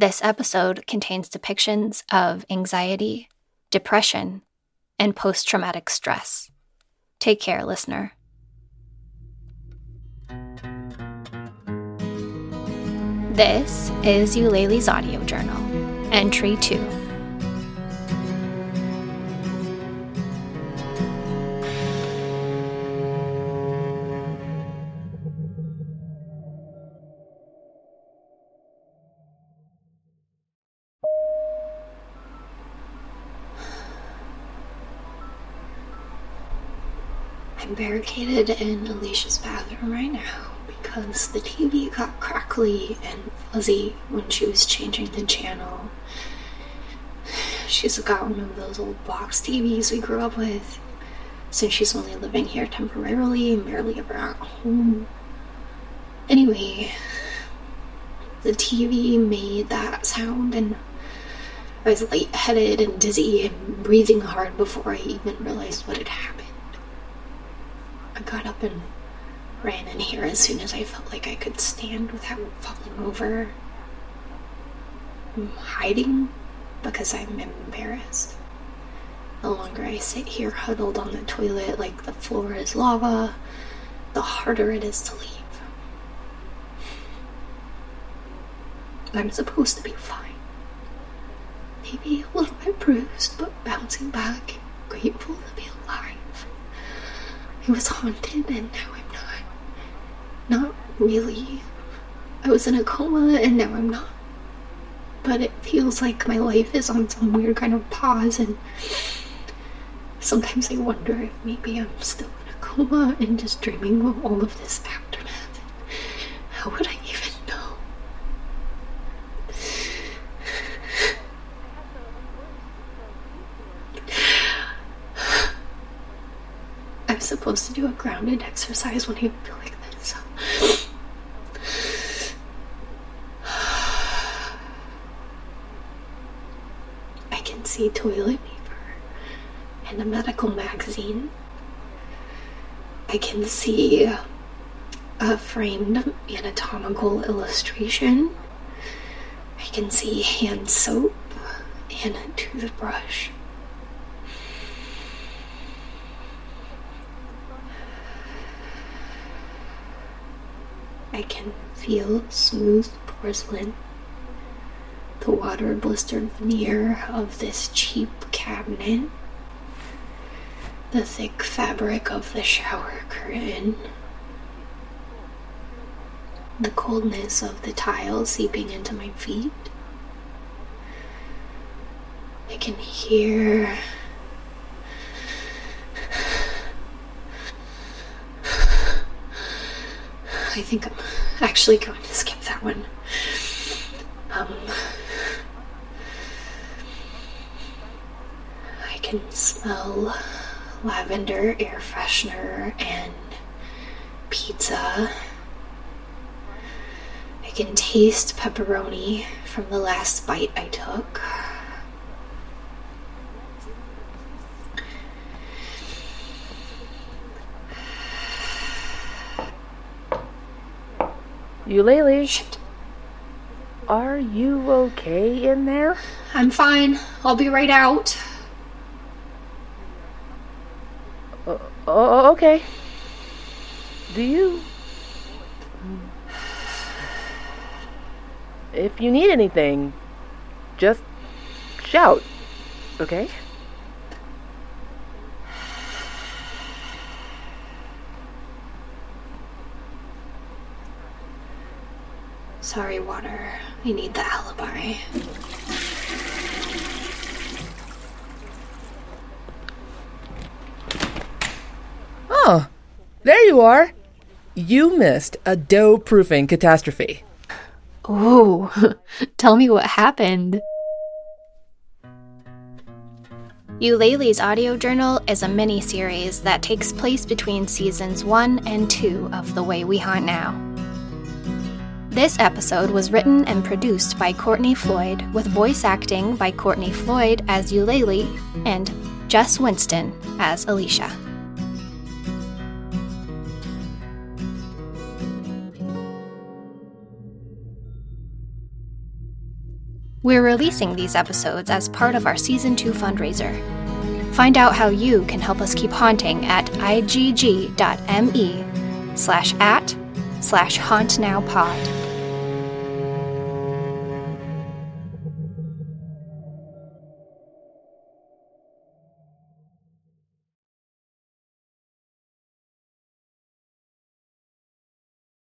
This episode contains depictions of anxiety, depression, and post traumatic stress. Take care, listener. This is Eulalie's audio journal, entry 2. I'm barricaded in Alicia's bathroom right now because the TV got crackly and fuzzy when she was changing the channel. She's got one of those old box TVs we grew up with since she's only living here temporarily and barely ever at home. Anyway, the TV made that sound and I was lightheaded and dizzy and breathing hard before I even realized what had happened. I got up and ran in here as soon as I felt like I could stand without falling over. I'm hiding because I'm embarrassed. The longer I sit here huddled on the toilet like the floor is lava, the harder it is to leave. I'm supposed to be fine. Maybe a little bit bruised, but bouncing back, grateful to be alive. I was haunted and now I'm not. Not really. I was in a coma and now I'm not. But it feels like my life is on some weird kind of pause and sometimes I wonder if maybe I'm still in a coma and just dreaming of all of this aftermath. How would I even I'm supposed to do a grounded exercise when you feel like this. I can see toilet paper and a medical magazine. I can see a framed anatomical illustration. I can see hand soap and a toothbrush. I can feel smooth porcelain, the water blistered veneer of this cheap cabinet, the thick fabric of the shower curtain, the coldness of the tile seeping into my feet. I can hear I think I'm actually going to skip that one. Um, I can smell lavender air freshener and pizza. I can taste pepperoni from the last bite I took. Eulalie, Shit. are you okay in there? I'm fine. I'll be right out. Uh, oh, oh, okay. Do you. If you need anything, just shout, okay? Sorry, Water. I need the alibi. Oh, there you are. You missed a dough proofing catastrophe. Oh, tell me what happened. Eulalie's audio journal is a mini series that takes place between seasons 1 and 2 of The Way We Haunt Now. This episode was written and produced by Courtney Floyd, with voice acting by Courtney Floyd as Eulalie and Jess Winston as Alicia. We're releasing these episodes as part of our Season 2 fundraiser. Find out how you can help us keep haunting at igg.me slash at slash hauntnowpod.